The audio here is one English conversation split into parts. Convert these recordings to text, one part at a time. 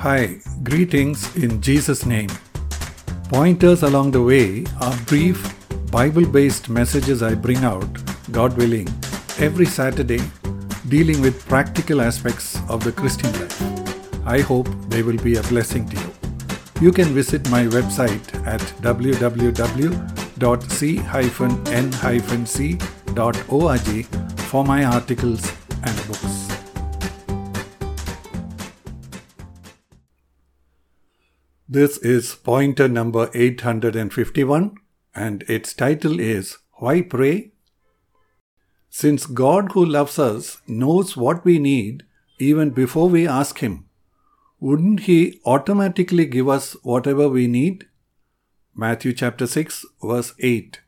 Hi, greetings in Jesus' name. Pointers along the way are brief, Bible based messages I bring out, God willing, every Saturday, dealing with practical aspects of the Christian life. I hope they will be a blessing to you. You can visit my website at www.c-n-c.org for my articles and books. This is pointer number 851 and its title is Why Pray? Since God who loves us knows what we need even before we ask Him, wouldn't He automatically give us whatever we need? Matthew chapter 6 verse 8.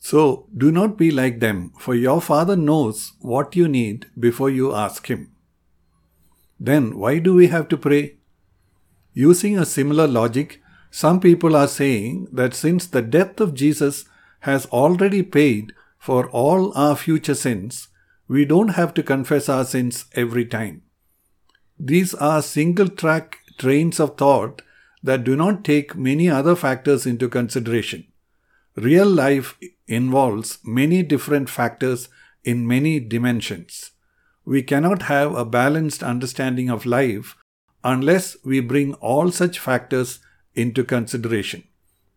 So do not be like them, for your Father knows what you need before you ask Him. Then why do we have to pray? Using a similar logic, some people are saying that since the death of Jesus has already paid for all our future sins, we don't have to confess our sins every time. These are single track trains of thought that do not take many other factors into consideration. Real life involves many different factors in many dimensions. We cannot have a balanced understanding of life unless we bring all such factors into consideration.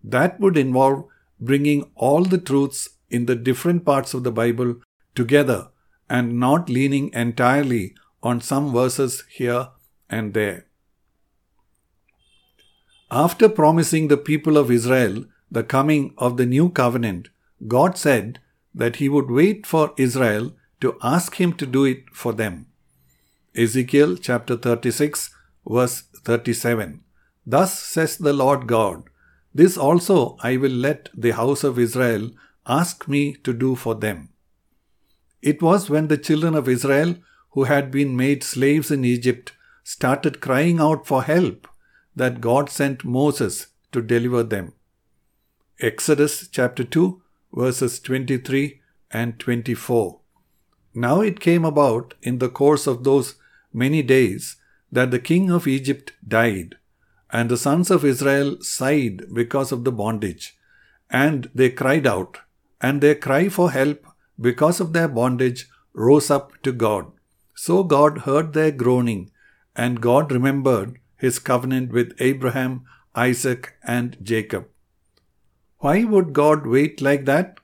That would involve bringing all the truths in the different parts of the Bible together and not leaning entirely on some verses here and there. After promising the people of Israel the coming of the new covenant, God said that He would wait for Israel to ask Him to do it for them. Ezekiel chapter 36 verse 37. Thus says the Lord God, This also I will let the house of Israel ask me to do for them. It was when the children of Israel, who had been made slaves in Egypt, started crying out for help that God sent Moses to deliver them. Exodus chapter 2, verses 23 and 24. Now it came about in the course of those many days that the king of Egypt died, and the sons of Israel sighed because of the bondage, and they cried out, and their cry for help because of their bondage rose up to God. So God heard their groaning, and God remembered his covenant with Abraham, Isaac, and Jacob. Why would God wait like that?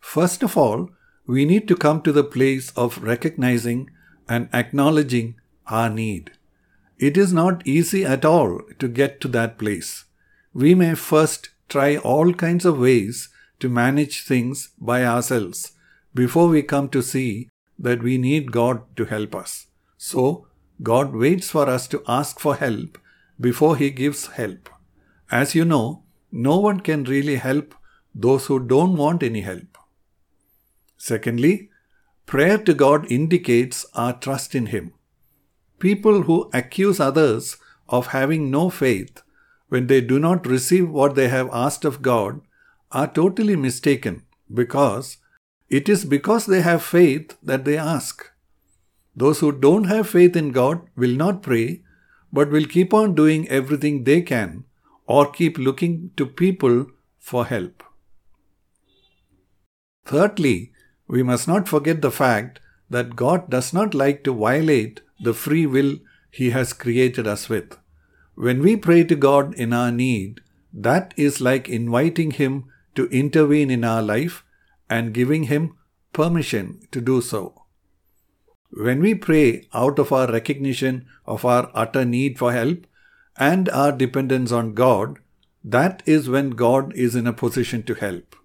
First of all, we need to come to the place of recognizing and acknowledging our need. It is not easy at all to get to that place. We may first try all kinds of ways to manage things by ourselves before we come to see that we need God to help us. So, God waits for us to ask for help before He gives help. As you know, no one can really help those who don't want any help. Secondly, Prayer to God indicates our trust in Him. People who accuse others of having no faith when they do not receive what they have asked of God are totally mistaken because it is because they have faith that they ask. Those who don't have faith in God will not pray, but will keep on doing everything they can or keep looking to people for help. Thirdly, we must not forget the fact that God does not like to violate the free will He has created us with. When we pray to God in our need, that is like inviting Him to intervene in our life and giving Him permission to do so. When we pray out of our recognition of our utter need for help and our dependence on God, that is when God is in a position to help.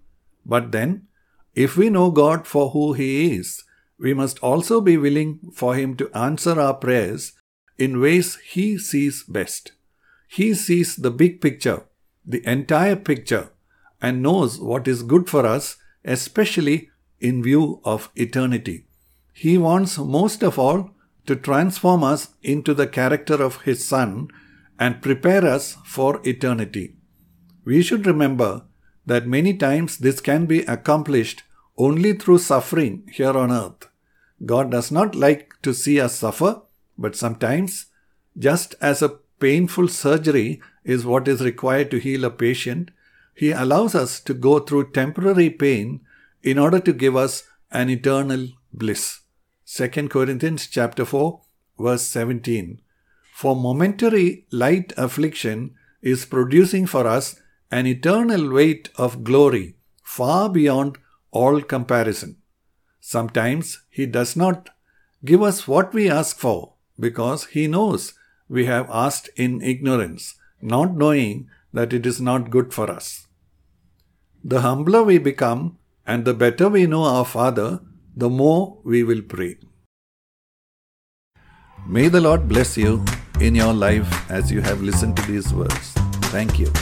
But then, if we know God for who He is, we must also be willing for Him to answer our prayers in ways He sees best. He sees the big picture, the entire picture, and knows what is good for us, especially in view of eternity. He wants most of all to transform us into the character of His Son and prepare us for eternity. We should remember that many times this can be accomplished only through suffering here on earth. God does not like to see us suffer, But sometimes, just as a painful surgery is what is required to heal a patient, He allows us to go through temporary pain in order to give us an eternal bliss. 2 Corinthians chapter 4 verse 17. For momentary light affliction is producing for us an eternal weight of glory far beyond all comparison. Sometimes He does not give us what we ask for because He knows we have asked in ignorance, not knowing that it is not good for us. The humbler we become and the better we know our Father, the more we will pray. May the Lord bless you in your life as you have listened to these words. Thank you.